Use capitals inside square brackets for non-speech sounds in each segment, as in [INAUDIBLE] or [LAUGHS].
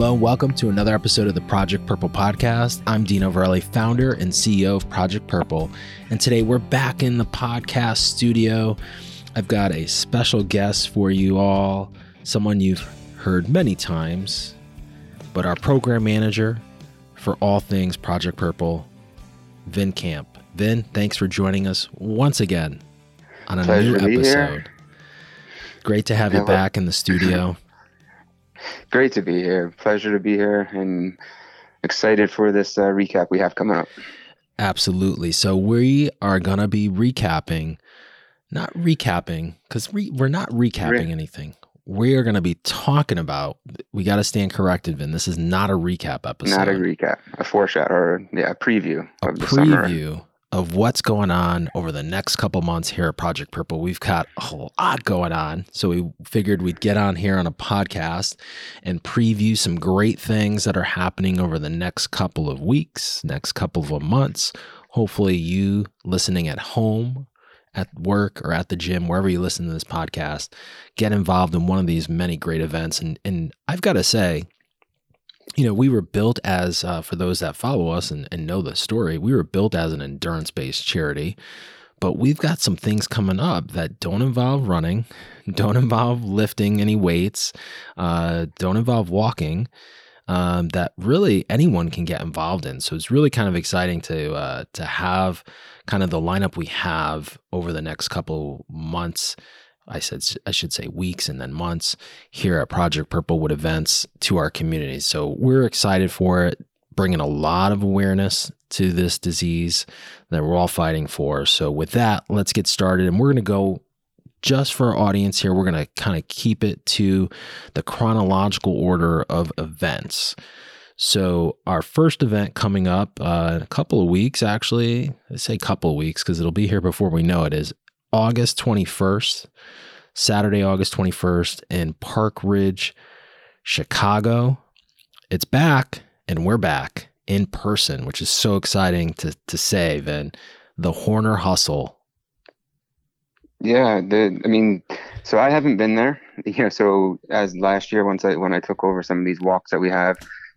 Hello and welcome to another episode of the Project Purple podcast. I'm Dino Verrelli, founder and CEO of Project Purple. And today we're back in the podcast studio. I've got a special guest for you all, someone you've heard many times, but our program manager for all things Project Purple, Vin Camp. Vin, thanks for joining us once again on a Pleasure new episode. Great to have you back in the studio. [LAUGHS] Great to be here. Pleasure to be here and excited for this uh, recap we have coming up. Absolutely. So we are going to be recapping, not recapping, because re- we're not recapping Re- anything. We are going to be talking about, we got to stand corrected, Vin. This is not a recap episode. Not a recap, a foreshadow, or yeah, a preview a of the summer. Of what's going on over the next couple months here at Project Purple. We've got a whole lot going on. So we figured we'd get on here on a podcast and preview some great things that are happening over the next couple of weeks, next couple of months. Hopefully, you listening at home, at work, or at the gym, wherever you listen to this podcast, get involved in one of these many great events. And, and I've got to say, you know, we were built as, uh, for those that follow us and, and know the story, we were built as an endurance based charity. But we've got some things coming up that don't involve running, [LAUGHS] don't involve lifting any weights, uh, don't involve walking, um, that really anyone can get involved in. So it's really kind of exciting to uh, to have kind of the lineup we have over the next couple months. I said I should say weeks and then months here at Project Purple with events to our community. So we're excited for it, bringing a lot of awareness to this disease that we're all fighting for. So with that, let's get started, and we're going to go just for our audience here. We're going to kind of keep it to the chronological order of events. So our first event coming up uh, in a couple of weeks, actually, I say couple of weeks because it'll be here before we know it, is August 21st, Saturday, August 21st in Park Ridge, Chicago. It's back and we're back in person, which is so exciting to, to say, Vin. The Horner Hustle. Yeah, the I mean, so I haven't been there. [LAUGHS] You know, so as last year, once I when I took over some of these walks that we have,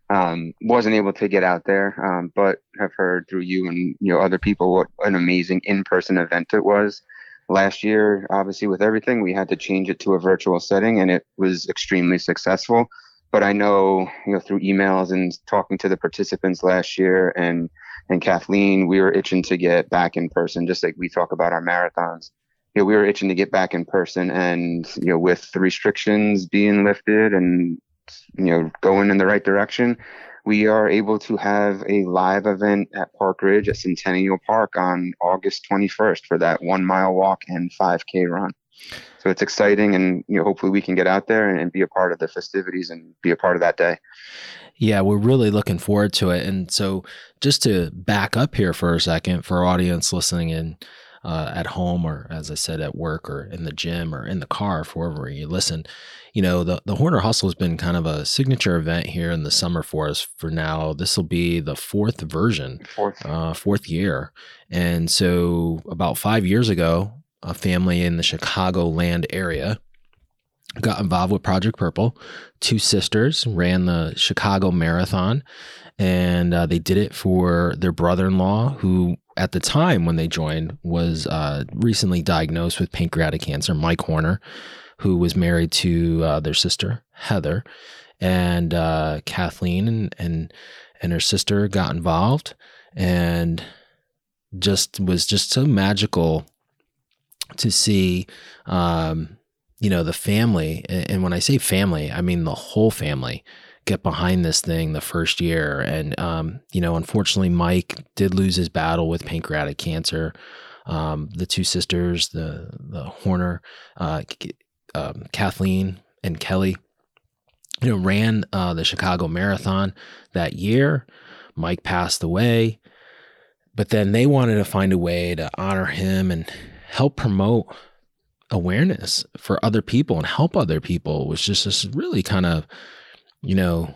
um, wasn't able to get out there, um, but have heard through you and you know other people what an amazing in-person event it was. Last year, obviously, with everything, we had to change it to a virtual setting, and it was extremely successful. But I know, you know, through emails and talking to the participants last year, and and Kathleen, we were itching to get back in person, just like we talk about our marathons you know, we were itching to get back in person and, you know, with the restrictions being lifted and, you know, going in the right direction, we are able to have a live event at Park Ridge at Centennial Park on August 21st for that one mile walk and 5K run. So it's exciting and, you know, hopefully we can get out there and, and be a part of the festivities and be a part of that day. Yeah, we're really looking forward to it. And so, just to back up here for a second for our audience listening in uh, at home, or as I said, at work, or in the gym, or in the car, for wherever you listen, you know, the, the Horner Hustle has been kind of a signature event here in the summer for us for now. This will be the fourth version, Fourth. uh, fourth year. And so, about five years ago, a family in the Chicago land area got involved with Project Purple. Two sisters ran the Chicago Marathon, and uh, they did it for their brother in law, who at the time when they joined was uh, recently diagnosed with pancreatic cancer, Mike Horner, who was married to uh, their sister, Heather. And uh, Kathleen and, and and her sister got involved and just was just so magical to see um, you know the family and and when i say family i mean the whole family get behind this thing the first year. And um, you know unfortunately mike did lose his battle with pancreatic cancer. Um, the two sisters the the horner uh, um, kathleen and kelly you know ran uh, the chicago marathon that year. Mike passed away but then they wanted to find a way to honor him and help promote awareness for other people and help other people was just really kind of you know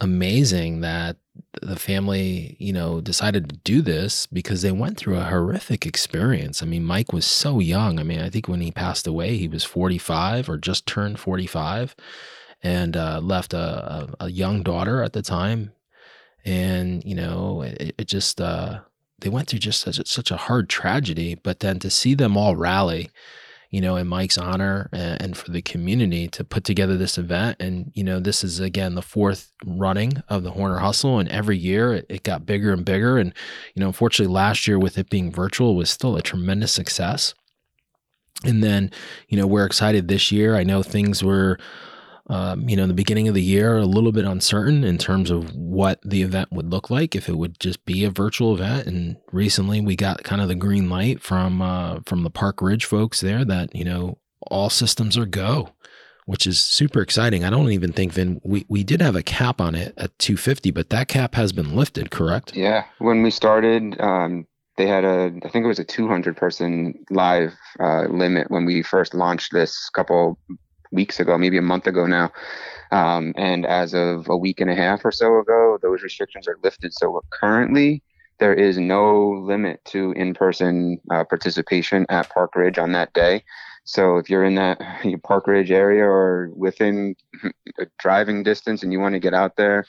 amazing that the family you know decided to do this because they went through a horrific experience i mean mike was so young i mean i think when he passed away he was 45 or just turned 45 and uh, left a, a, a, young daughter at the time. And, you know, it, it just, uh, they went through just such such a hard tragedy. But then to see them all rally, you know, in Mike's honor and, and, for the community to put together this event. And, you know, this is again the fourth running of the Horner Hustle. And every year it, it got bigger and bigger. And, you know, unfortunately, last year with it being virtual was still a tremendous success. And then, you know, we're excited this year. I know things were um, you know, in the beginning of the year, a little bit uncertain in terms of what the event would look like, if it would just be a virtual event. And recently, we got kind of the green light from uh, from the Park Ridge folks there that you know all systems are go, which is super exciting. I don't even think Vin we we did have a cap on it at 250, but that cap has been lifted, correct? Yeah, when we started. Um, they had a, I think it was a 200 person live uh, limit when we first launched this couple weeks ago, maybe a month ago now. Um, and as of a week and a half or so ago, those restrictions are lifted. So currently, there is no limit to in-person uh, participation at Park Ridge on that day. So if you're in that [LAUGHS] Park Ridge area or within [LAUGHS] driving distance and you want to get out there,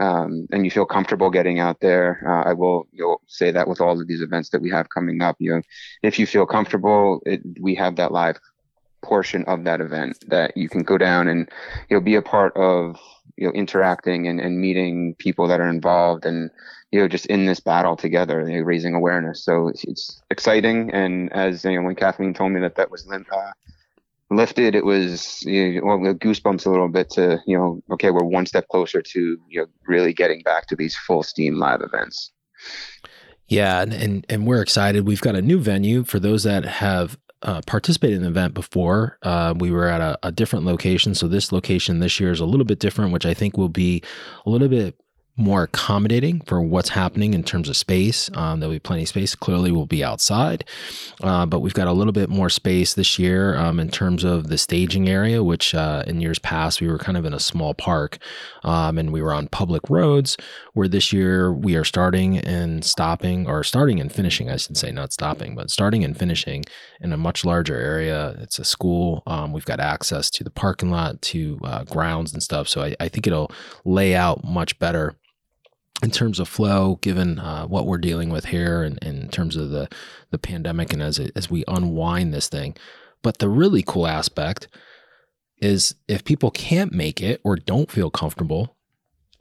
um, and you feel comfortable getting out there, uh, I will you'll say that with all of these events that we have coming up. You know, if you feel comfortable, it, we have that live portion of that event that you can go down and you know be a part of you know interacting and, and meeting people that are involved and you know just in this battle together you know, raising awareness. So it's, it's, exciting. And as you know when kathleen told me that that was uh, lifted it was you know, well, goosebumps a little bit to you know okay we're one step closer to you know really getting back to these full steam live events. Yeah, and, and, and we're excited. We've got a new venue for those that have uh, participated in the event before. Uh, we were at a, a, different location. So this location this year is a little bit different, which I think will be a little bit more accommodating for what's happening in terms of space. Um, there'll be plenty of space. Clearly, we'll be outside, uh, but we've got a little bit more space this year um, in terms of the staging area, which uh, in years past we were kind of in a small park um, and we were on public roads. Where this year we are starting and stopping, or starting and finishing, I should say, not stopping, but starting and finishing in a much larger area. It's a school. Um, we've got access to the parking lot, to uh, grounds and stuff. So I, I think it'll lay out much better in terms of flow, given uh, what we're dealing with here, and, and, in terms of the the pandemic, and as it, as we unwind this thing. But the really cool aspect is if people can't make it or don't feel comfortable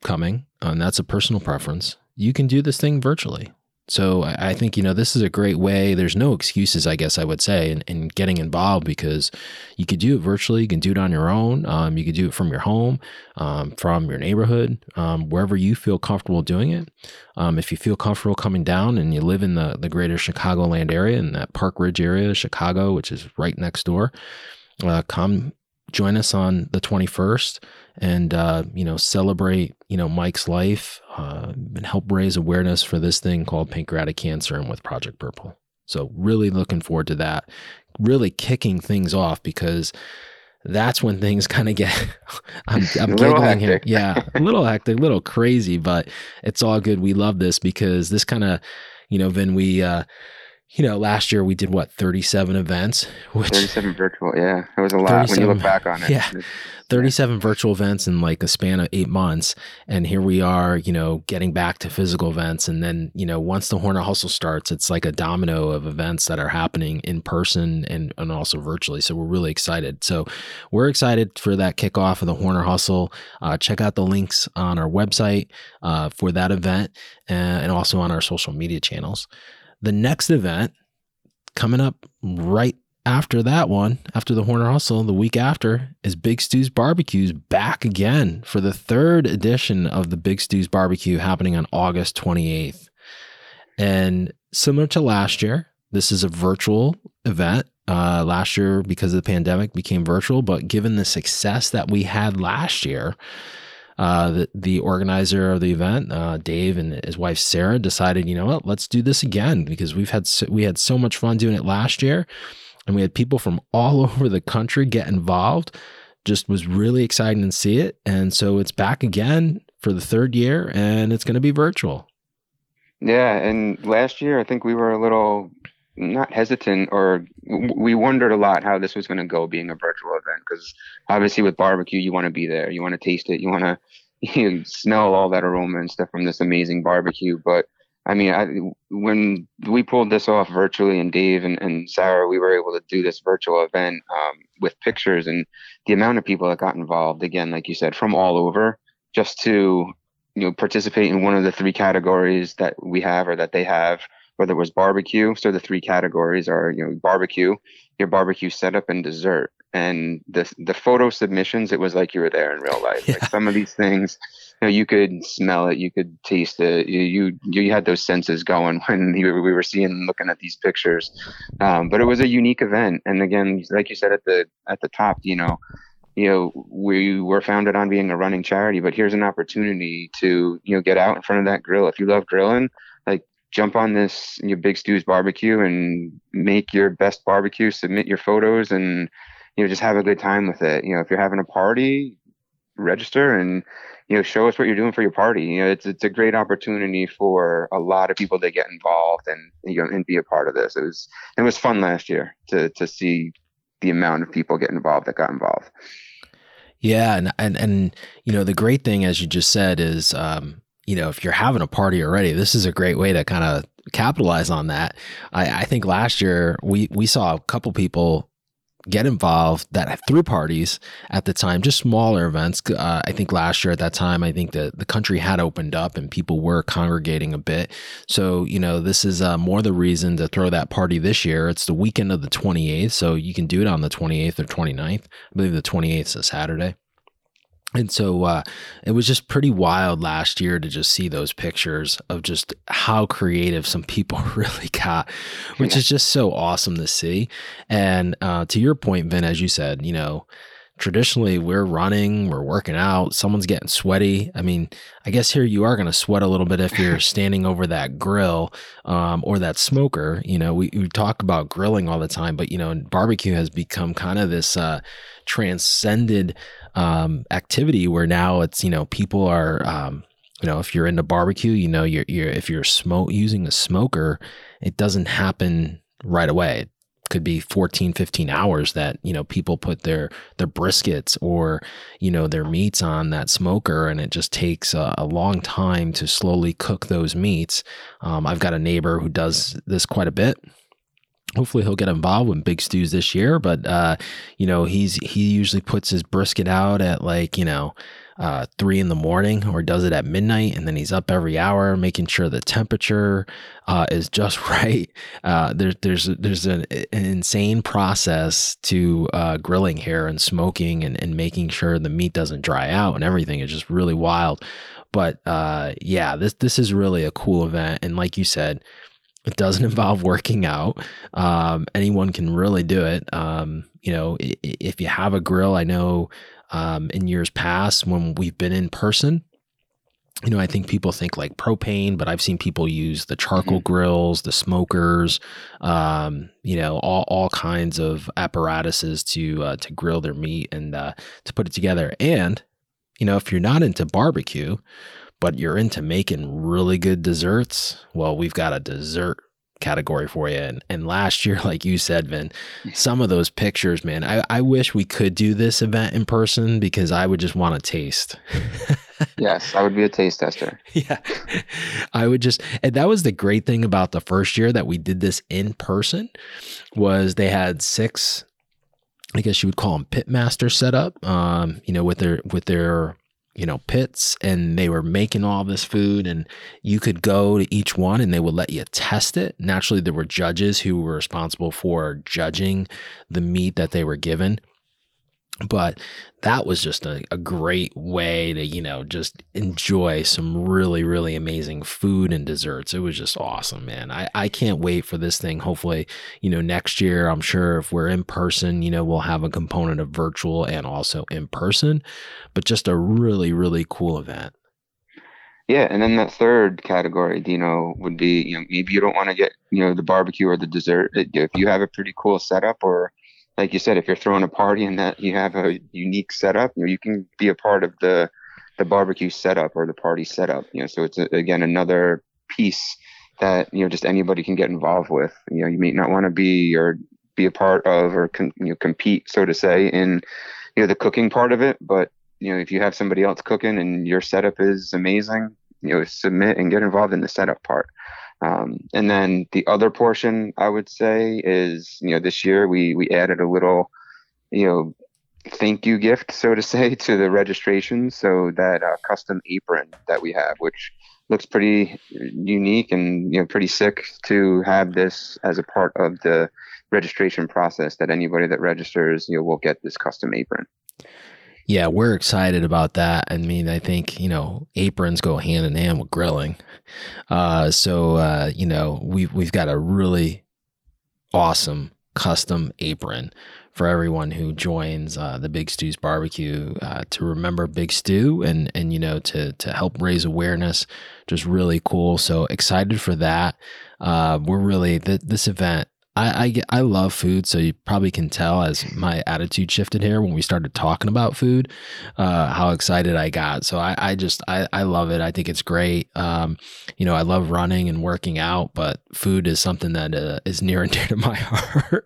coming, and that's a personal preference, you can do this thing virtually. So I think, you know, this is a great way. There's no excuses, I guess I would say, in, in getting involved because you could do it virtually. You can do it on your own. Um, you could do it from your home, um, from your neighborhood, um, wherever you feel comfortable doing it. Um, if you feel comfortable coming down and you live in the, the greater Chicagoland area, in that Park Ridge area, Chicago, which is right next door, uh, come join us on the 21st and uh, you know celebrate you know mike's life uh, and help raise awareness for this thing called pancreatic cancer and with project purple. So really looking forward to that. Really kicking things off because that's when things [LAUGHS] kind of get i'm, [LAUGHS] I'm giggling here. yeah [LAUGHS] a little hectic a little crazy but it's all good. We love this because this kind of you know then we uh you know, last year we did what 37 events, which 37 virtual, yeah, it was a lot when you look back on it. Yeah, 37 yeah. virtual events in like a span of eight months, and here we are, you know, getting back to physical events, and then you know, once the Horner Hustle starts, it's like a domino of events that are happening in person and and also virtually. So we're really excited. So we're excited for that kickoff of the Horner Hustle. Uh, check out the links on our website uh, for that event, uh, and also on our social media channels. The next event coming up right after that one, after the Horner Hustle, the week after, is Big Stew's Barbecues back again for the third edition of the Big Stew's Barbecue happening on August 28th. And similar to last year, this is a virtual event. Uh, last year, because of the pandemic, became virtual, but given the success that we had last year, uh, the, the organizer of the event, uh, Dave and his wife Sarah, decided, you know what, let's do this again because we've had so, we had so much fun doing it last year, and we had people from all [LAUGHS] over the country get involved. Just was really exciting to see it, and so it's back again for the third year, and it's going to be virtual. Yeah, and last year I think we were a little not hesitant or we wondered a lot how this was going to go being a virtual event because obviously with barbecue you want to be there you want to taste it you want to [LAUGHS] you smell all that aroma and stuff from this amazing barbecue. But i mean I, when we pulled this off virtually and dave and, and sarah we were able to do this virtual event um, with pictures and the amount of people that got involved again like you said from all over just to you know participate in one of the three categories that we have or that they have whether it was barbecue. So the three categories are, you know, barbecue, your barbecue setup, and dessert. And the the photo submissions, it was like you were there in real life. [LAUGHS] Yeah. Like some of these things, you know, you could smell it, you could taste it, you you, you had those senses going [LAUGHS] when you, we were seeing, looking at these pictures. Um, but it was a unique event, and again, like you said at the at the top, you know, you know, we were founded on being a running charity, but here's an opportunity to, you know, get out in front of that grill. If you love grilling, like jump on this your Big Stew's barbecue and make your best barbecue, submit your photos and you know just have a good time with it. You know, if you're having a party, register and you know show us what you're doing for your party. You know, it's it's a great opportunity for a lot of people to get involved and you know and be a part of this. It was it was fun last year to to see the amount of people get involved that got involved. Yeah, and and and you know the great thing, as you just said, is um, you know, if you're having a party already, this is a great way to kind of capitalize on that. I, I think last year we we saw a couple people get involved that threw parties at the time, just smaller events. Uh, I think last year at that time, I think the, the country had opened up and people were congregating a bit. So, you know, this is uh, more the reason to throw that party this year. It's the weekend of the 28th. So you can do it on the 28th or 29th. I believe the 28th is a Saturday. And so uh, it was just pretty wild last year to just see those pictures of just how creative some people [LAUGHS] really got, which yeah. is just so awesome to see. And uh, to your point, Vin, as you said, you know, traditionally we're running, we're working out, someone's getting sweaty. I mean, I guess here you are going to sweat a little bit if you're [LAUGHS] standing over that grill um, or that smoker. You know, we, we talk about grilling all the time, but, you know, barbecue has become kind of this uh, transcended um, activity where now it's, you know, people are, um, you know, if you're into barbecue, you know, you're, you're if you're smoke using a smoker, it doesn't happen right away. It could be 14 15 hours that you know people put their their briskets or you know their meats on that smoker and it just takes a, a long time to slowly cook those meats. Um, i've got a neighbor who does this quite a bit hopefully he'll get involved with big stews this year but uh, you know he's he usually puts his brisket out at like you know uh, three in the morning or does it at midnight and then he's up every hour making sure the temperature uh, is just [LAUGHS] right. Uh, there, there's there's an, an, insane process to uh, grilling here and smoking and, and making sure the meat doesn't dry out and everything is just really wild. But uh, yeah this this is really a cool event. And like you said it doesn't [LAUGHS] involve working out. Um, anyone can really do it. Um, you know, if you have a grill, I know um, in years past when we've been in person, you know, I think people think like propane, but I've seen people use the charcoal mm-hmm. grills, the smokers, um, you know, all, all kinds of apparatuses to uh, to grill their meat and uh, to put it together. And you know, if you're not into barbecue, but you're into making really good desserts, well, we've got a dessert category for you. And, and last year, [LAUGHS] like you said, Vin, some of those pictures, man, I, I wish we could do this event in person because I would just want to taste. [LAUGHS] yes, I would be a taste tester. [LAUGHS] Yeah. I would just and that was the great thing about the first year that we did this in person was they had six I guess you would call them pit master setup, um, you know, with their with their you know, pits and they were making all this food and you could go to each one and they would let you test it. Naturally, there were judges who were responsible for judging the meat that they were given but that was just a, a, great way to you know just enjoy some really really amazing food and desserts. It was just awesome man. I, I can't wait for this thing. Hopefully you know next year i'm sure if we're in person you know we'll have a component of virtual and also in person but just a really really cool event. Yeah and then that third category you know would be you know maybe you don't want to get you know the barbecue or the dessert if you have a pretty cool setup or like you said, if you're throwing a party and that you have a unique setup, you, know, you can be a part of the the barbecue setup or the party setup. You know, so it's again another piece that you know just anybody can get involved with. You know, you may not want to be or be a part of or you know, compete, so to say, in you know the cooking part of it. But you know, if you have somebody else cooking and your setup is amazing, you know, submit and get involved in the setup part. Um, and then the other portion I would say is, you know, this year we we added a little, you know, thank you gift, so to [LAUGHS] say, to the registration. So that uh, custom apron that we have, which looks pretty unique and you know pretty sick to have this as a part of the registration process. That anybody that registers, you know, will get this custom apron. Yeah, we're excited about that. I mean, I think, you know, aprons go hand in hand with grilling. Uh, so, uh, you know, we've, we've got a really awesome custom apron for everyone who joins uh, the Big Stew's barbecue uh, to remember Big Stew and and you know to to help raise awareness. Just really cool. So excited for that. Uh, we're really th- this event I, I, I love food, so you probably can tell as my attitude shifted here when we started talking about food, uh, how excited I got. So I, I just I, I love it. I think it's great. Um, you know, I love running and working out, but food is something that uh, is near and [LAUGHS] dear to my heart.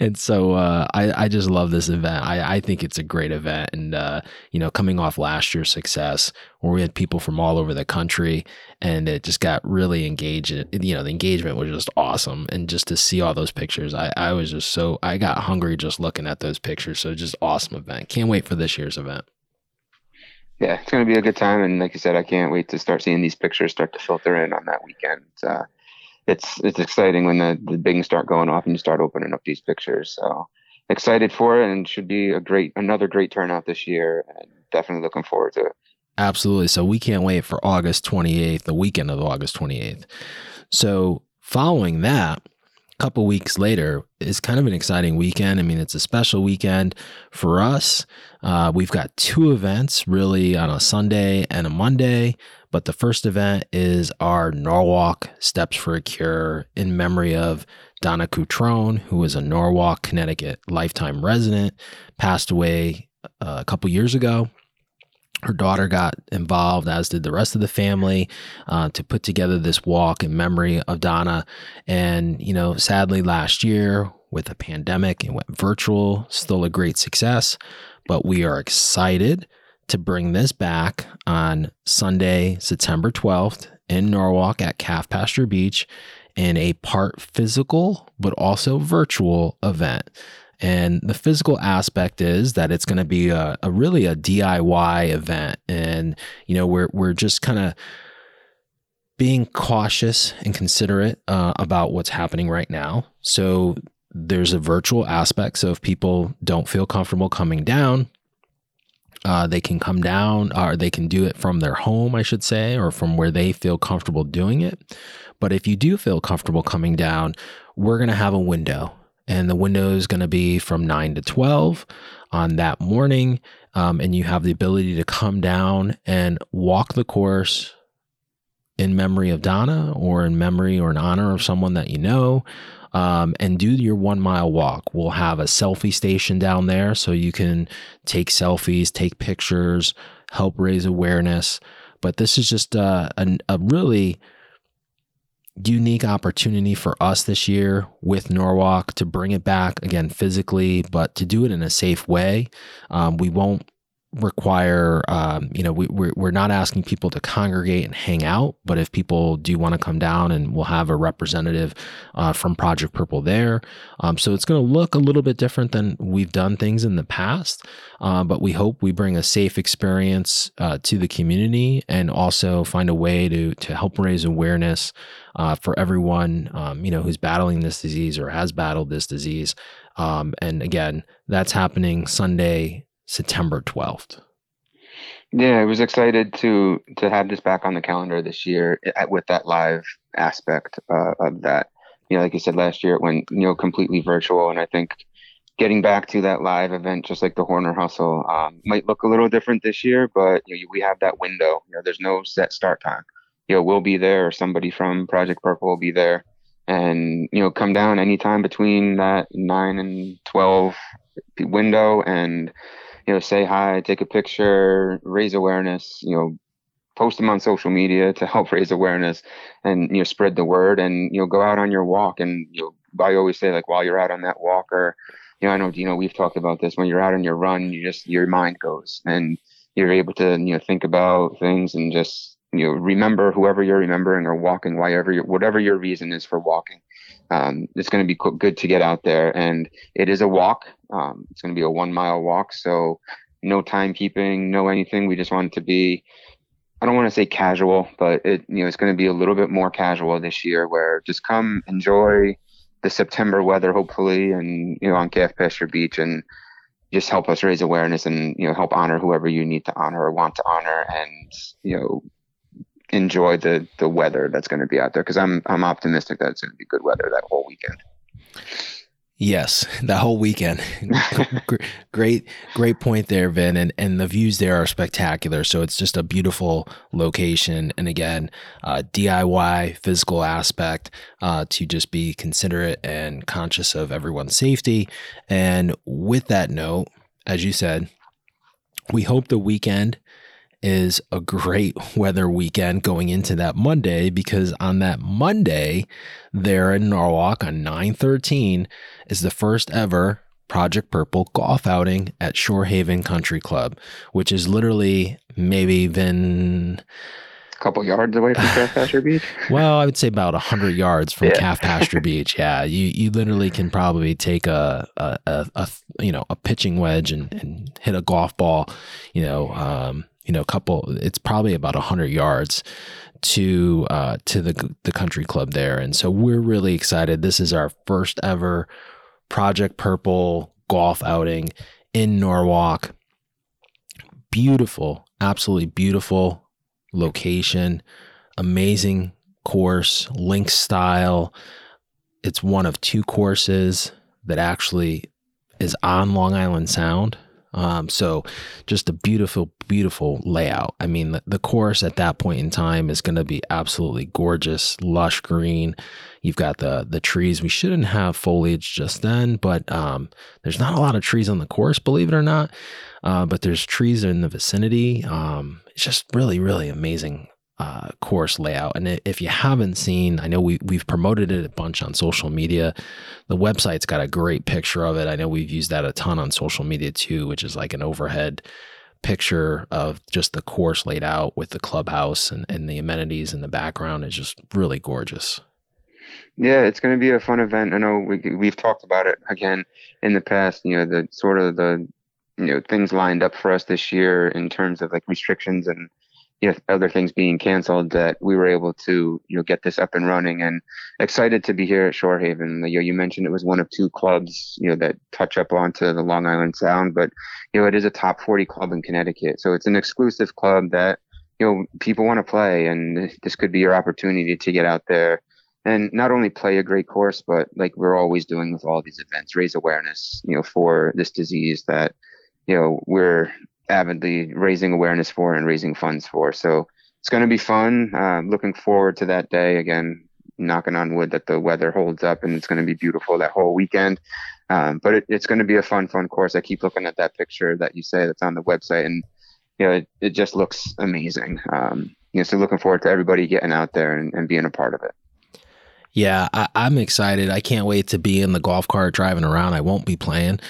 and so uh, I I just love this event. I I think it's a great event, and uh, you know, coming off last year's success, where we had people from all over the country and it just got really engaged. You know, the engagement was just awesome. And just to see all those pictures, I, I was just so, I got hungry just looking at those pictures. So just awesome event. Can't wait for this year's event. Yeah, it's going to be a good time. And like you said, I can't wait to start seeing these pictures start to filter in on that weekend. Uh, it's it's exciting when the, the bings start going off and you start opening up these pictures. So excited for it and should be a great another great turnout this year and definitely looking forward to it. Absolutely. So we can't wait for August 28th, the weekend of August 28th. So following that, a couple weeks later is kind of an exciting weekend. I mean, it's a special weekend for us. Uh, we've got two events really on a Sunday and a Monday. But the first event is our Norwalk Steps for a Cure in memory of Donna Cutrone, who was a Norwalk, Connecticut lifetime resident, passed away uh, a couple years ago her daughter got involved, as did the rest of the family, uh, to put together this walk in memory of Donna. And, you know, sadly, last year with the pandemic, it went virtual, still a great success. But we are excited to bring this back on Sunday, September 12th in Norwalk at Calf Pasture Beach in a part physical, but also virtual event. And the physical aspect is that it's going to be a, a, really a DIY event. And, you know, we're, we're just kind of being cautious and considerate uh, about what's happening right now. So there's a virtual aspect. So if people don't feel comfortable coming down, uh, they can come down or they can do it from their home, I should say, or from where they feel comfortable doing it. But if you do feel comfortable coming down, we're going to have a window and the window is going to be from 9 to 12 on that morning. Um, and you have the ability to come down and walk the course in memory of Donna or in memory or in honor of someone that you know. Um, and do your one mile walk. We'll have a selfie station down there so you can take selfies, take pictures, help raise awareness. But this is just uh, a, a really unique opportunity for us this year with Norwalk to bring it back again physically, but to do it in a safe way. Um, we won't require um, you know we, we're, we're not asking people to congregate and hang out but if people do want to come down and we'll have a representative uh, from project purple there. Um, so it's going to look a little bit different than we've done things in the past uh, but we hope we bring a safe experience uh, to the community and also find a way to to help raise awareness uh, for everyone um, you know who's battling this disease or has battled this disease. Um, and again that's happening sunday September 12th. Yeah, I was excited to to have this back on the calendar this year eh, with that live aspect uh, of that. You know, like you said last year, it went you know completely virtual, and I think getting back to that live event, just like the Horner Hustle, um, might look a little different this year. But you know, we have that window. You know, there's no set start time. You know, we'll be there, or somebody from Project Purple will be there, and you know, come down anytime between that nine and twelve window, and you know, say hi, take a picture, raise awareness, you know, post them on social media to help [LAUGHS] raise awareness and you know spread the word and you know go out on your walk. And you know I always say like while you're out on that walk or you know I know you know we've talked about this when you're out on your run you just your mind goes and you're able to you know think about things and just you know remember whoever you're remembering or walking whatever your, whatever your reason is for walking um, it's going to be good to get out there. And it is a walk. Um, it's going to be a one mile walk. So no timekeeping no anything. We just want it to be I don't want to say casual, but it you know it's going to be a little bit more casual this year. Where just come enjoy the September weather, hopefully, and you know on Calf Pasture Beach, and just help us raise awareness and you know help honor whoever you need to honor or want to honor, and you know enjoy the the weather that's going to be out there because I'm I'm optimistic that it's going to be good weather that whole weekend. Yes, that whole weekend. [LAUGHS] great, great point there, Vin. And and the views there are spectacular. So it's just a beautiful location. And again, uh, DIY physical aspect uh, to just be considerate and conscious of everyone's safety. And with that note, as you said, we hope the weekend is a great [LAUGHS] weather weekend going into that Monday because on that Monday there in Norwalk on 913 is the first ever Project Purple golf outing at Shorehaven Country Club, which is literally maybe been a couple yards away from Calf [LAUGHS] Pasture Beach. well, I would say about hundred yards from yeah. Calf Pasture [LAUGHS] Beach. Yeah, you you literally can probably take a a, a, a you know a pitching wedge and, and hit a golf ball, you know, um, you know, a couple. It's probably about hundred yards to uh, to the the country club there, and so we're really excited. This is our first ever Project Purple golf outing in Norwalk. Beautiful, absolutely beautiful location, amazing course, link style. It's one of two courses that actually is on Long Island Sound. Um, so just a beautiful, beautiful layout. I mean, the, the course at that point in time is going to be absolutely gorgeous, lush green. You've got the the trees. We shouldn't have foliage just then, but um, there's not a lot of trees on the course, believe it or not. Uh, but there's trees in the vicinity. Um, it's just really, really amazing uh, course layout. And if you haven't seen, I know we, we've promoted it a bunch on social media. The website's got a great picture of it. I know we've used that a ton on social media too, which is like an overhead picture of just the course laid out with the clubhouse and, and the amenities in the background is just really gorgeous. Yeah, it's going to be a fun event. I know we, we've talked about it again in the past, you know, the sort of the, you know, things lined up for us this year in terms of like restrictions and, you know, other things being canceled that we were able to, you know, get this up and running and excited to be here at Shorehaven. You know, you mentioned it was one of two clubs, you know, that touch up onto the Long Island Sound, but, you know, it is a top 40 club in Connecticut. So it's an exclusive club that, you know, people want to play and this could be your opportunity to get out there and not only play a great course, but like we're always doing with all these events, raise awareness, you know, for this disease that, you know, we're avidly raising awareness for and raising funds for. So it's going to be fun. Uh, looking forward to that day again. Knocking on wood that the weather holds up and it's going to be beautiful that whole weekend. Um, but it, it's going to be a fun, fun course. I keep looking at that picture that you say that's on the website, and you know it, it just looks amazing. Um, you know, so looking forward to everybody getting out there and, and being a part of it. Yeah, I, am excited. I can't wait to be in the golf cart driving around. I won't be playing,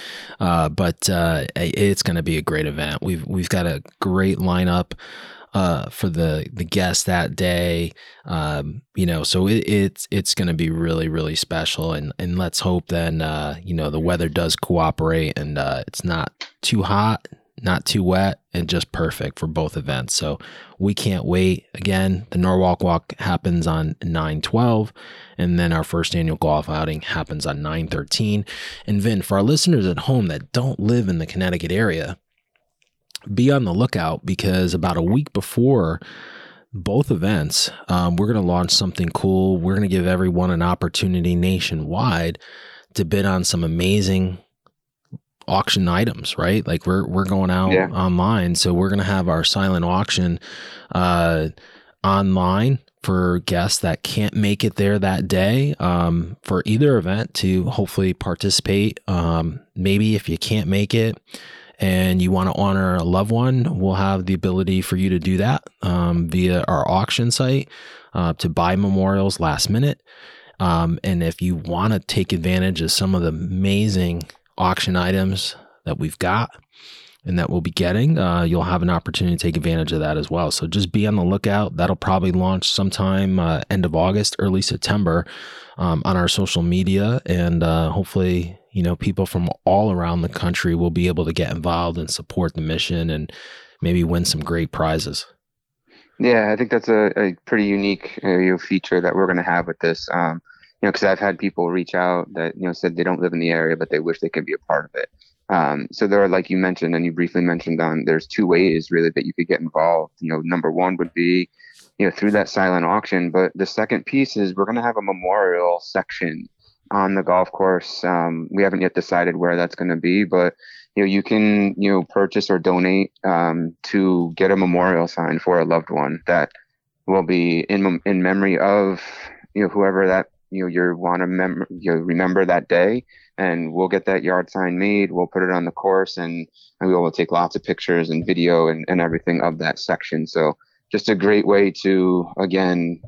uh, but uh, it's going to be a great event. We've we've got a great lineup uh, for the the guests that day. Um, you know, so it, it's it's going to be really really special, and and let's hope then uh, you know the weather does cooperate and uh, it's not too hot, not too wet, and just perfect for both events. So we can't wait. Again, the Norwalk Walk happens on 912, and then our first annual golf outing happens on 913. And Vin, for our listeners at home that don't live in the Connecticut area, be on the lookout because about a week before both events, um, we're going to launch something cool. We're going to give everyone an opportunity nationwide to bid on some amazing auction items, right? Like we're we're going out yeah. online, so we're gonna have our silent auction uh, online for guests that can't make it there that day um, for either event to hopefully participate. Um, maybe if you can't make it and you want to honor a loved one, we'll have the ability for you to do that um, via our auction site uh, to buy memorials last minute. Um, and if you want to take advantage of some of the amazing auction items that we've got and that we'll be getting, uh, you'll have an opportunity to take advantage of that as well. So just be on the lookout. That'll probably launch sometime uh, end of August, early September um, on our social media. And uh, hopefully, you know, people from all around the country will be able to get involved and support the mission and maybe win some great prizes. Yeah, I think that's a, a pretty unique uh, feature that we're going to have with this. Um, you know, because I've had people reach out that you know said they don't live in the area, but they wish they could be a part of it. Um, so there are, like you mentioned, and you briefly mentioned on, there's two ways really that you could get involved. You know, number one would be, you know, through that silent auction. But the second piece is we're going to have a memorial section on the golf course. Um, we haven't yet decided where that's going to be, but you know, you can you know purchase or donate um, to get a memorial sign for a loved one that will be in in memory of you know whoever that you know you want to mem- you know, remember that day and we'll get that yard sign made we'll put it on the course and, and we will take lots of pictures and video and, and everything of that section. So just a great way to again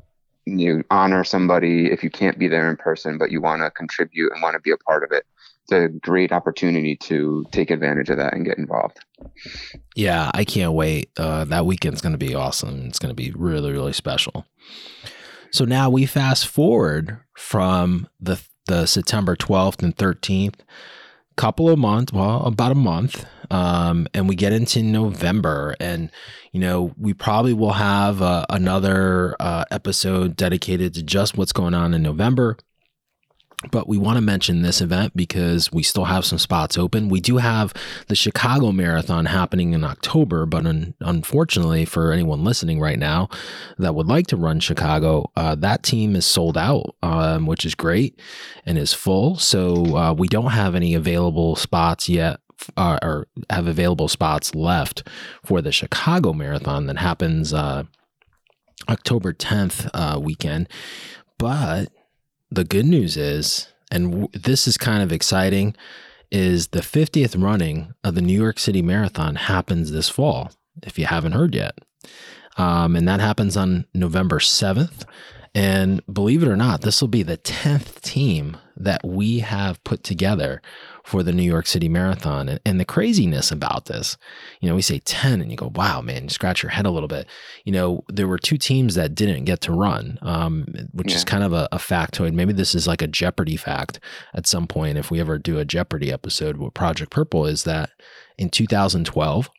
you honor somebody if you can't be there in person but you want to contribute and want to be a part of it. It's a great opportunity to take advantage of that and get involved. Yeah i can't wait. Uh, that weekend's going to be awesome. It's going to be really really special so now we fast forward from the the September 12th and 13th, couple of months, well, about a month, um, and we get into November, and you know we probably will have uh, another uh, episode dedicated to just what's going on in November. But we want to mention this event because we still have some spots open. We do have the Chicago Marathon happening in October, but un- unfortunately, for anyone listening right now that would like to run Chicago, uh, that team is sold out, um, which is great and is full. So uh, we don't have any available spots yet uh, or have available spots left for the Chicago Marathon that happens uh, October 10th uh, weekend. But the good news is, and w- this is kind of exciting, is the 50th running of the New York City Marathon happens this fall, if you haven't heard yet. Um, and that happens on November 7th. And believe it or not, this will be the 10th team that we have put together for the New York City Marathon. And, and, the craziness about this, you know, we say 10 and you go, wow, man, you scratch your head a little bit. You know, there were two teams that didn't get to run, um, which yeah. is kind of a, a factoid. Maybe this is like a Jeopardy fact at some point. If we ever do a Jeopardy episode with Project Purple, is that in 2012,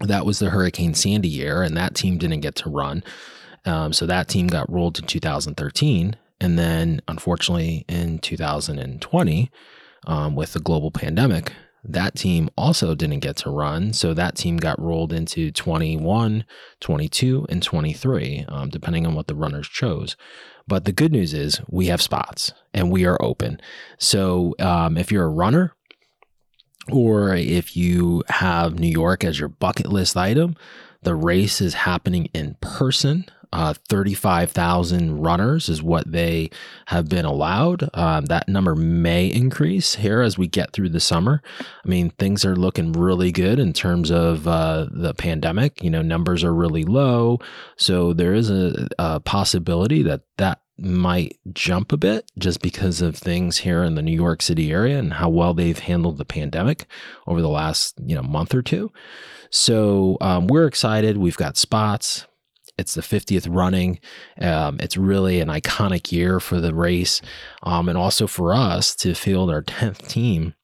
that was the Hurricane Sandy year, and that team didn't get to run. Um, so that team got rolled to 2013. And then, unfortunately, in 2020, um, with the global pandemic, that team also didn't get to run. So that team got rolled into 21, 22, and 23, um, depending on what the runners chose. But the good news is we have spots and we are open. So um, if you're a runner, or if you have New York as your bucket list item, the race is happening in person uh, 35,000 runners is what they have been allowed. Um, that number may increase here as we get through the summer. I mean, things are looking really good in terms of uh, the pandemic. You know, numbers are really low. So there is a, a possibility that that might jump a bit just because of things here in the New York City area and how well they've handled the pandemic over the last you know month or two. So um, we're excited. We've got spots. It's the 50th running. Um, it's really an iconic year for the race, um, and also for us to field our [LAUGHS] 10th team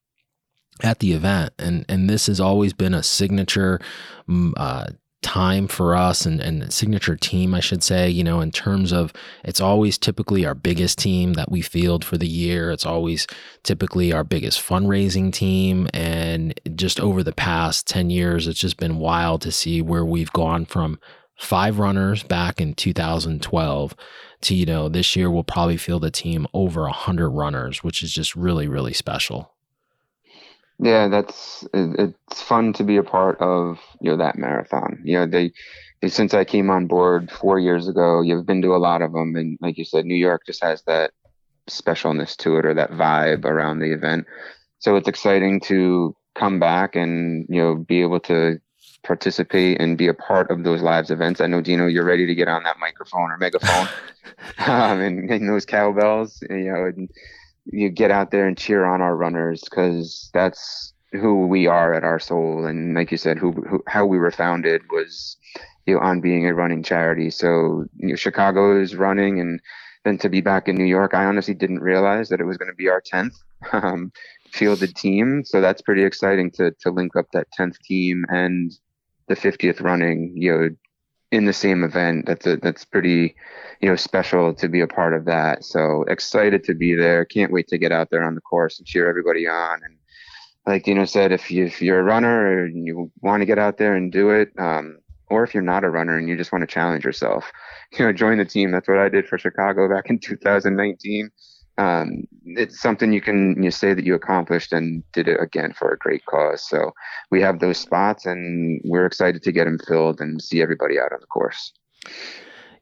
at the event. And and this has always been a signature. Mm, uh, time for us and, and signature team, I should say, you know, in terms of it's always typically our biggest team that we field for the year. It's always typically our biggest fundraising team. And just over the past 10 years, it's just been wild to see where we've gone from five runners back in 2012 to you know this year we'll probably field a team over 100 runners which is just really really special. Yeah that's it's fun to be a part of you know that marathon. You know they, they since i came on board four years ago you've been to a lot of them and like you said new york just has that specialness to it or that vibe around the event. So it's exciting to come back and you know be able to participate and be a part of those live events. I know Dino, you're ready to get on that microphone or megaphone [LAUGHS] um, and, and those cowbells. You know, and you get out there and cheer on our runners because that's who we are at our soul. And like you said, who, who how we were founded was you know on being a running charity. So you know, Chicago is running and then to be back in New York, I honestly didn't realize that it was going to be our 10th um, fielded team. So that's pretty exciting to, to link up that 10th team and the 50th running, you know, in the same event. That's a, that's pretty, you know, special to be a part of that. So excited to be there. Can't wait to get out there on the course and cheer everybody on. And like Dino said, if you if you're a runner and you want to get out there and do it, um, or if you're not a runner and you just want to challenge yourself, [LAUGHS] you know, join the team. That's what I did for Chicago back in [LAUGHS] 2019 um, it's something you can you say that you accomplished and did it again for a great cause. So we have those spots, and we're excited to get them filled and see everybody out on the course.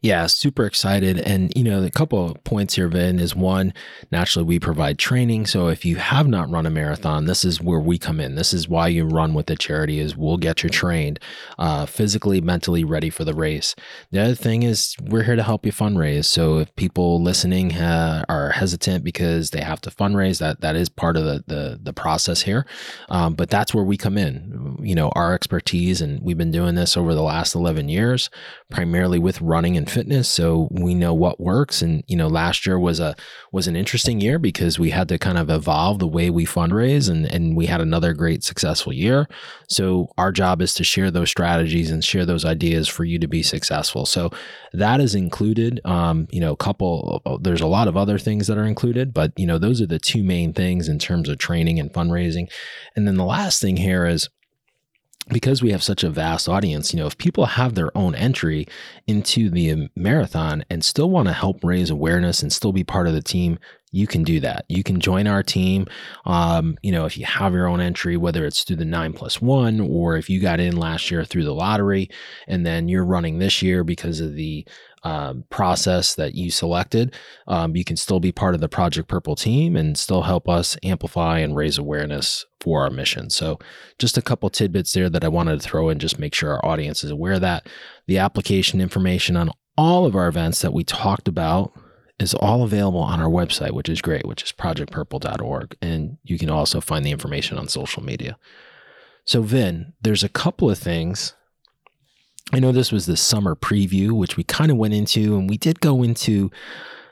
Yeah, super excited. And, you know, a couple of points here, Vin, is one, naturally, we provide training. So if you have not run a marathon, this is where we come in. This is why you run with the charity is we'll get you trained uh, physically, mentally ready for the race. The other thing is we're here to help you fundraise. So if people listening ha- are hesitant because they have to fundraise, that that is part of the the, the process here. Um, but that's where we come in. You know, our expertise, and we've been doing this over the last 11 years, primarily with running and fitness so we know what works. And you know last year was a was an interesting year because we had to kind of evolve the way we fundraise and and we had another great successful year. So our job is to share those strategies and share those ideas for you to be successful. So that is included. Um, you know a couple there's a lot of other things that are included but you know those are the two main things in terms of training and fundraising. And then the last thing here is because we have such a vast audience, you know, if people have their own entry into the marathon and still want to help raise awareness and still be part of the team, you can do that. You can join our team. Um, you know, if you have your own entry, whether it's through the nine plus one or if you got in last year through the lottery and then you're running this year because of the um, process that you selected, um, you can still be part of the Project Purple team and still help us amplify and raise awareness for our mission. So, just a couple tidbits there that I wanted to throw in, just make sure our audience is aware that the application information on all of our events that we talked about is all available on our website, which is great, which is projectpurple.org. And you can also find the information on social media. So, Vin, there's a couple of things I know this was the summer preview, which we kind of went into, and we did go into,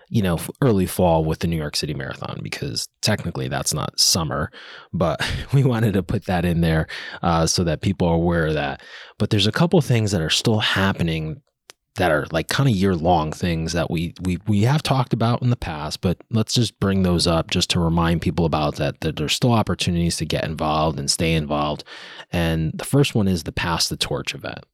you know, early fall with the New York City Marathon because technically that's not summer, but [LAUGHS] we wanted to put that in there uh, so that people are aware of that. But there's a couple things that are still happening that are like kind of year long things that we we we have talked about in the past, but let's just bring those up just to remind people about that that there's still opportunities to get involved and stay involved. And the first one is the Pass the Torch event.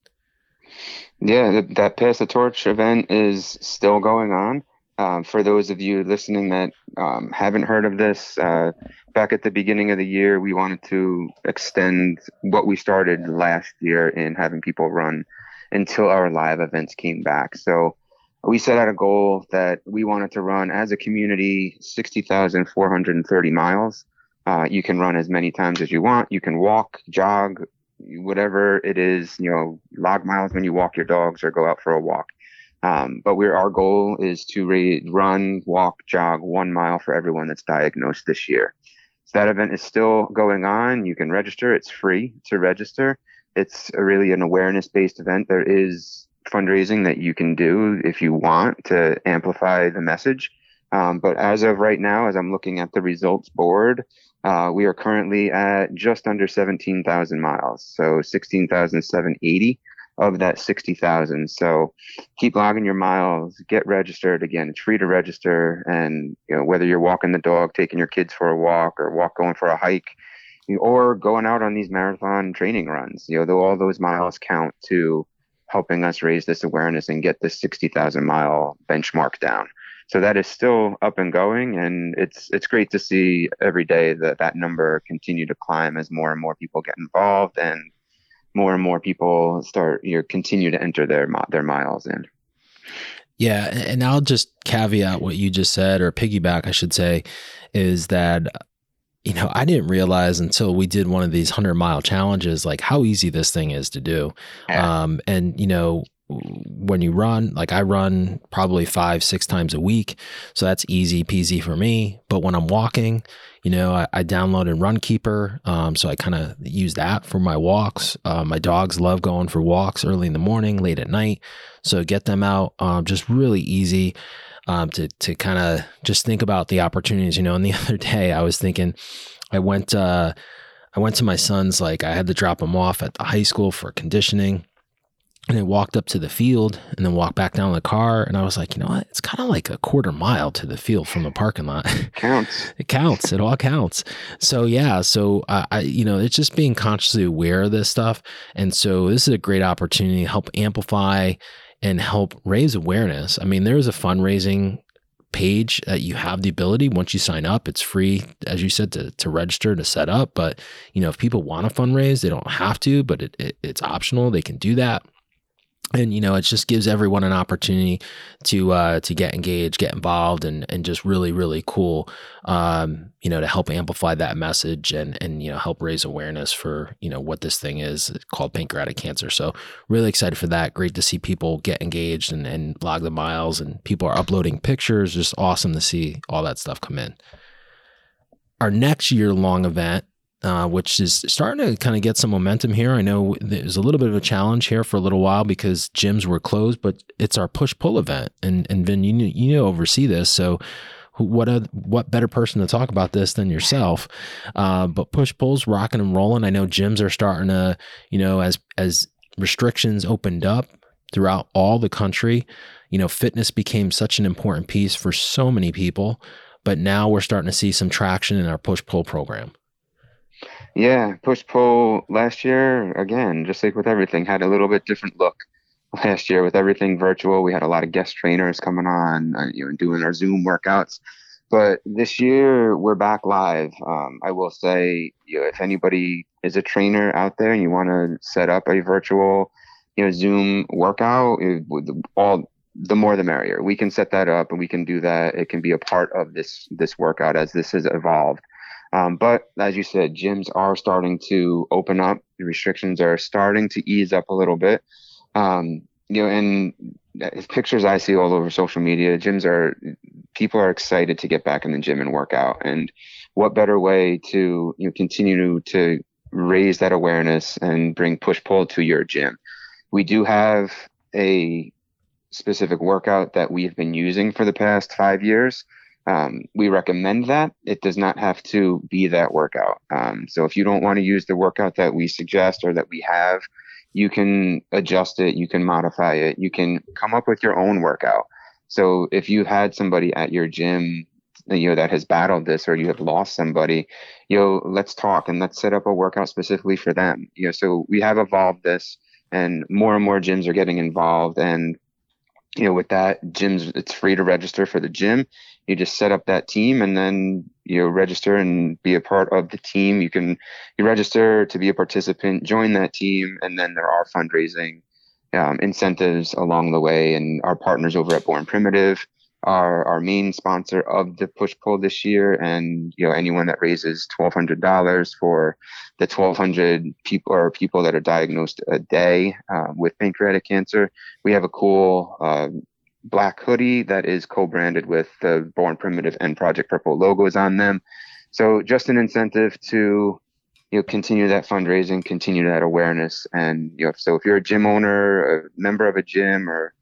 Yeah, that Pass the Torch event is still going on. Um, for those of you listening that um, haven't heard of this, uh, back at the beginning of the year, we wanted to extend what we started last year in having people run until our live events came back. So we set out a goal that we wanted to run as a community 60,430 miles. Uh, you can run as many times as you want. You can walk, jog, whatever it is, you know, log miles when you walk your dogs or go out for a walk. Um, but we're, our goal is to re- run, walk, jog one mile for everyone that's diagnosed this year. So that event is still going on. You can register. It's free to register. It's really an awareness based event. There is fundraising that you can do if you want to amplify the message. Um, but as of right now, as I'm looking at the results board, uh, we are currently at just under 17,000 miles, so 16,780 of that 60,000. So keep logging your miles, get registered. Again, it's free to register, and you know whether you're walking the dog, taking your kids for a walk, or walk going for a hike, or going out on these marathon training runs. You know, all those miles count to helping us raise this awareness and get this 60,000 mile benchmark down so that is still up and going and it's it's great to see every day that that number continue to climb as more and more people get involved and more and more people start you know, continue to enter their their miles in yeah and i'll just caveat what you just said or piggyback i should say is that you know, I didn't realize until we did one of these 100 mile challenges, like how easy this thing is to do. Um, and, you know, when you run, like I run probably five, six times a week. So that's easy peasy for me. But when I'm walking, you know, I, I downloaded Runkeeper. Um, so I kind of use that for my walks. Uh, my dogs love going for walks early in the morning, late at night. So get them out, um, just really easy. Um, to to kind of just think about the opportunities, you know. And the [LAUGHS] other day, I was thinking, I went uh, I went to my son's like I had to drop him off at the high school for conditioning, and I walked up to the field and then walked back down the car. And I was like, you know what? It's kind of like a quarter mile to the field from the parking lot. [LAUGHS] it Counts. it counts. It all counts. So yeah. So uh, I, you know, it's just being consciously aware of this stuff. And so this is a great opportunity to help amplify and help raise awareness. I mean, there's a fundraising page that you have the ability once you sign up it's free as you said to, to register to set up but you know if people want to fundraise they don't have to but it, it, it's optional they can do that and you know it just gives everyone an opportunity to uh, to get engaged get involved and and just really really cool um, you know to help amplify that message and and you know help raise awareness for you know what this thing is called pancreatic cancer. So really excited for that. Great to see people get engaged and, and log the miles and people are uploading pictures. Just awesome to see all that stuff come in. Our next year long event uh, which is starting to kind of get some momentum here. I know there's a little bit of a challenge here for a little while because gyms were closed, but it's our push pull event, and and Vin, you you oversee this, so what a, what better person to talk about this than yourself? Uh, but push pulls rocking and rolling. I know gyms are starting to, you know, as as restrictions opened up throughout all the country, you know, fitness became such an important piece for so many people. But now we're starting to see some traction in our push pull program. Yeah, push pull last year again, just like with everything, had a little bit different look last year with everything virtual. We had a lot of guest trainers coming on, uh, you know, doing our Zoom workouts. But this year we're back live. Um, I will say, you know, if anybody is a trainer out there and you want to set up a virtual, you know, Zoom workout, it, all the more the merrier. We can set that up and we can do that. It can be a part of this this workout as this has evolved. Um, but as you said, gyms are starting to open up. The restrictions are starting to ease up a little bit. Um, you know, and pictures I see all over social media, gyms are people are excited to get back in the gym and work out. And what better way to you know continue to, to raise that awareness and bring push pull to your gym? We do have a specific workout that we've been using for the past five years um, we recommend that. It does not have to be that workout. Um, so if you don't want to use the workout that we suggest or that we have, you can adjust it, you can modify it, you can come up with your own workout. So if you had somebody at your gym, you know, that has battled this or you have lost somebody, you know, let's talk and let's set up a workout specifically for them. You know, so we have evolved this and more and more gyms are getting involved and you know, with that, gyms, it's free to register for the gym you just set up that team and then you register and be a part of the team. You can you register to be a participant, join that team, and then there are fundraising um, incentives along the way. And our partners over at Born Primitive are our main sponsor of the push pull this year. And you know anyone that raises twelve hundred dollars for the twelve hundred people or people that are diagnosed a day uh, with pancreatic cancer, we have a cool. Uh, black hoodie that is co-branded with the Born Primitive and Project Purple logos on them. So just an incentive to you know continue that fundraising, continue that awareness, and you know so if you're a gym owner, a member of a gym, or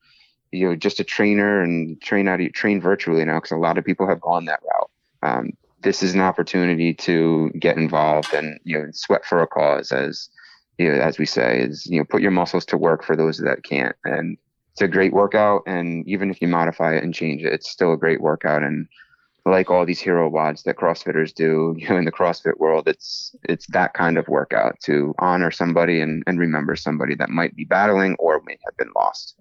you know just a trainer and train out train virtually now because a lot of people have gone that route. Um, this is an opportunity to get involved and you know sweat for a cause as you know, as we say is you know put your muscles to work for those that can't and it's a great workout and even if you modify it and change it it's still a great workout. And like all these hero WODs that crossfitters do [LAUGHS] you know in the crossfit world it's it's that kind of workout to honor somebody and, and remember somebody that might be battling or may have been lost.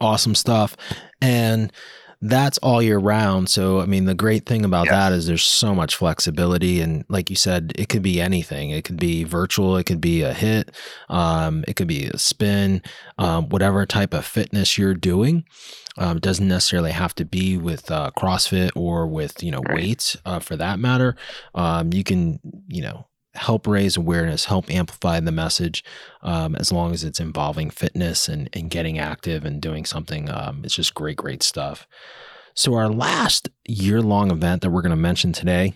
Awesome stuff. And that's all year round. So, I mean, the great thing about that is there's so much flexibility. And like you said, it could be anything. It could be virtual, it could be a hit, um, it could be a spin, um, whatever type of fitness you're doing. Um, doesn't necessarily have to be with uh, CrossFit or with, you know, Right. weights uh, for that matter. Um, you can, you know, help raise awareness, help amplify the message um, as long as it's involving fitness and, and getting active and doing something. Um, it's just great, great stuff. So, our last year long event that we're going to mention today,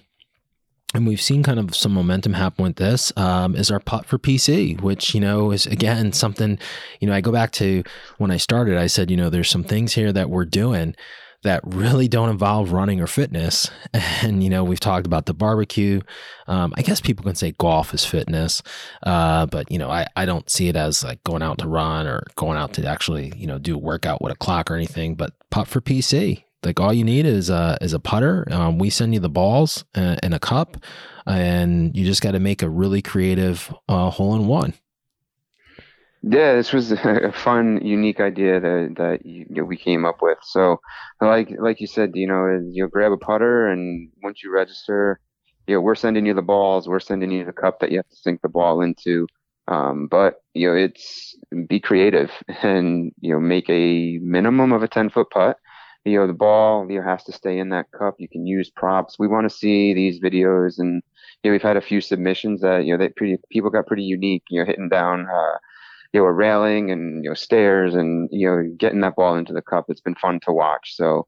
and we've seen kind of some momentum happen with this, um, is our putt for PC, which, you know, is again something, you know, I go back to when I started, I said, you know, there's some things here that we're doing that really don't involve running or fitness. [LAUGHS] And, you know, we've talked about the barbecue. Um, I guess people can say golf is fitness, uh, but, you know, I, I don't see it as like going out to run or going out to actually, you know, do a workout with a clock or anything, but putt for PC. Like all you need is a, is a putter. Um, we send you the balls uh, in a cup and you just got to make a really creative uh, hole in one. Yeah, this was a fun, unique idea that that you, know, we came up with. So, like like you said, you know, you grab a putter, and once you register, you know, we're sending you the balls, we're sending you the cup that you have to sink the ball into. Um, but you know, it's be creative and you know, make a minimum of a 10 foot putt. You know, the ball you know, has to stay in that cup. You can use props. We want to see these videos, and you know, we've had a few submissions that you know that pretty people got pretty unique. You know, hitting down. Uh, you know, a railing and you know stairs and you know getting that ball into the cup. It's been fun to watch. So,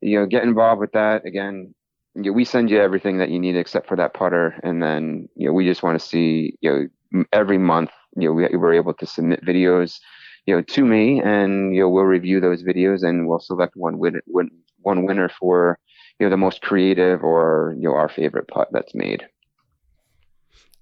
you know, get involved with that. Again, you know, we send you everything that you need except for that putter, and then you know we just want to see you know every month you know we, we're able to submit videos you know to me, and you know we'll review those videos and we'll select one win, win one winner for you know the most creative or you know our favorite putt that's made.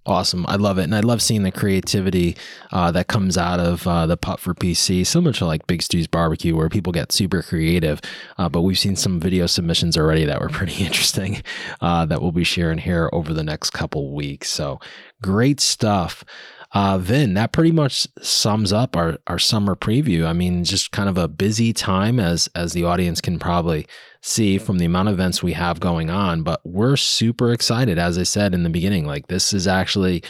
Awesome. I love it. And I love seeing the creativity uh, that comes out of uh, the putt for PC, similar to like Big Stew's barbecue, where people get super creative. Uh, but we've seen some video submissions already that were [LAUGHS] pretty interesting uh, that we'll be sharing here over the next couple weeks. So great stuff. Uh, Vin, that pretty much sums up our, our summer preview. I mean, just kind of a busy time as as the audience can probably see from the amount of events we have going on. But we're super excited, as I said in the beginning. Like this is actually,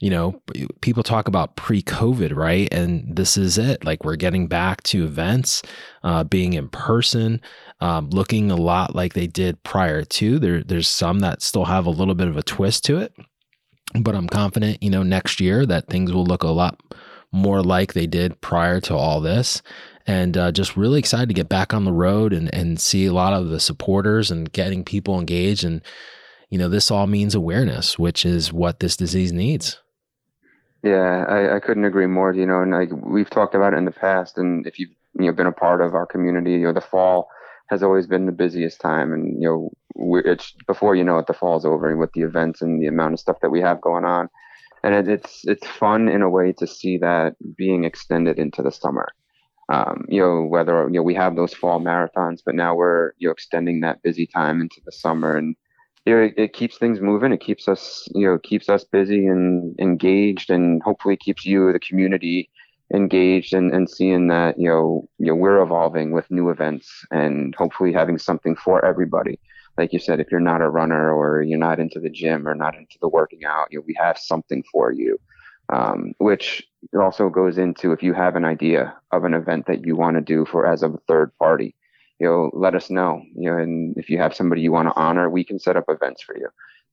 you know, people talk about pre-COVID, right? And this is it. Like we're getting back to events, uh, being in person, um, looking a lot like they did prior to. There, there's some that still have a little bit of a twist to it but I'm confident, you know, next year that things will look a lot more like they did prior to all this. And uh, just really excited to get back on the road and, and see a lot of the supporters and getting people engaged. And, you know, this all means awareness, which is what this disease needs. Yeah, I, I couldn't agree more. You know, and like we've talked about it in the past, and if you've you know been a part of our community, you know, the fall has always been the busiest time, and you know, we're, it's before you know it, the fall's over, and with the events and the amount of stuff that we have going on, and it, it's it's fun in a way to see that being extended into the summer. Um, you know, whether you know we have those fall marathons, but now we're you know extending that busy time into the summer, and you know, it, it keeps things moving. It keeps us, you know, keeps us busy and engaged, and hopefully keeps you, the community, engaged and, and seeing that you know, you know, we're evolving with new events and hopefully having something for everybody. Like you said, if you're not a runner or you're not into the gym or not into the working out, you know, we have something for you. Um, which also goes into if you have an idea of an event that you want to do for as of a third party you know, let us know. You know, and if you have somebody you want to honor, we can set up events for you.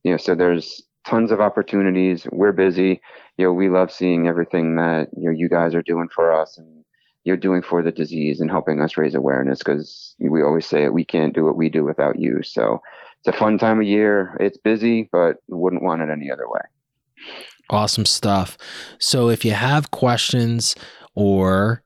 You know, so there's tons of opportunities. We're busy. You know, we love seeing everything that you know you guys are doing for us and you're doing for the disease and helping us raise awareness because we always say we can't do what we do without you. So it's a fun time of year. It's busy, but wouldn't want it any other way. Awesome stuff. So if you have questions or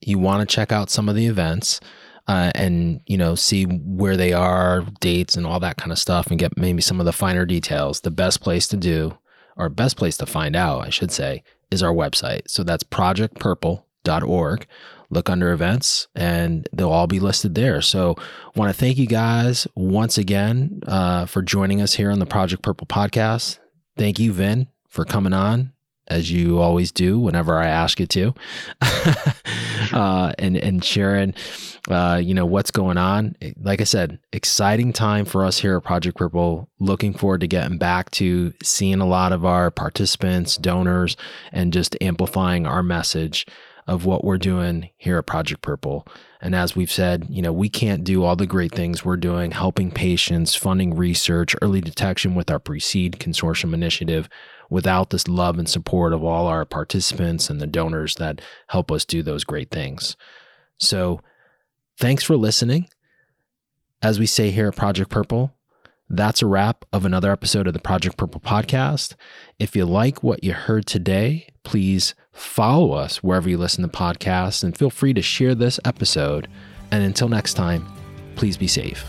you want to check out some of the events, uh, and you know see where they are dates and all that kind of stuff and get maybe some of the finer details the best place to do or best place to find out i should say is our website. So that's projectpurple.org look under events and they'll all be listed there. So want to thank you guys once again uh, for joining us here on the project purple podcast. Thank you vin for coming on as you always do whenever I ask you to, [LAUGHS] uh, and and sharing, uh, you know, what's going on. Like I said, exciting time for us here at Project Purple. Looking forward to getting back to seeing a lot of our participants, donors, and just amplifying our message of what we're doing here at Project Purple. And as we've said, you know, we can't do all the great things we're doing, helping patients, funding research, early detection with our Precede Consortium initiative without this love and support of all our participants and the donors that help us do those great things. So, thanks for listening. As we say here at Project Purple, that's a wrap of another episode of the Project Purple podcast. If you like what you heard today, please follow us wherever you listen to podcasts and feel free to share this episode. And until next time, please be safe.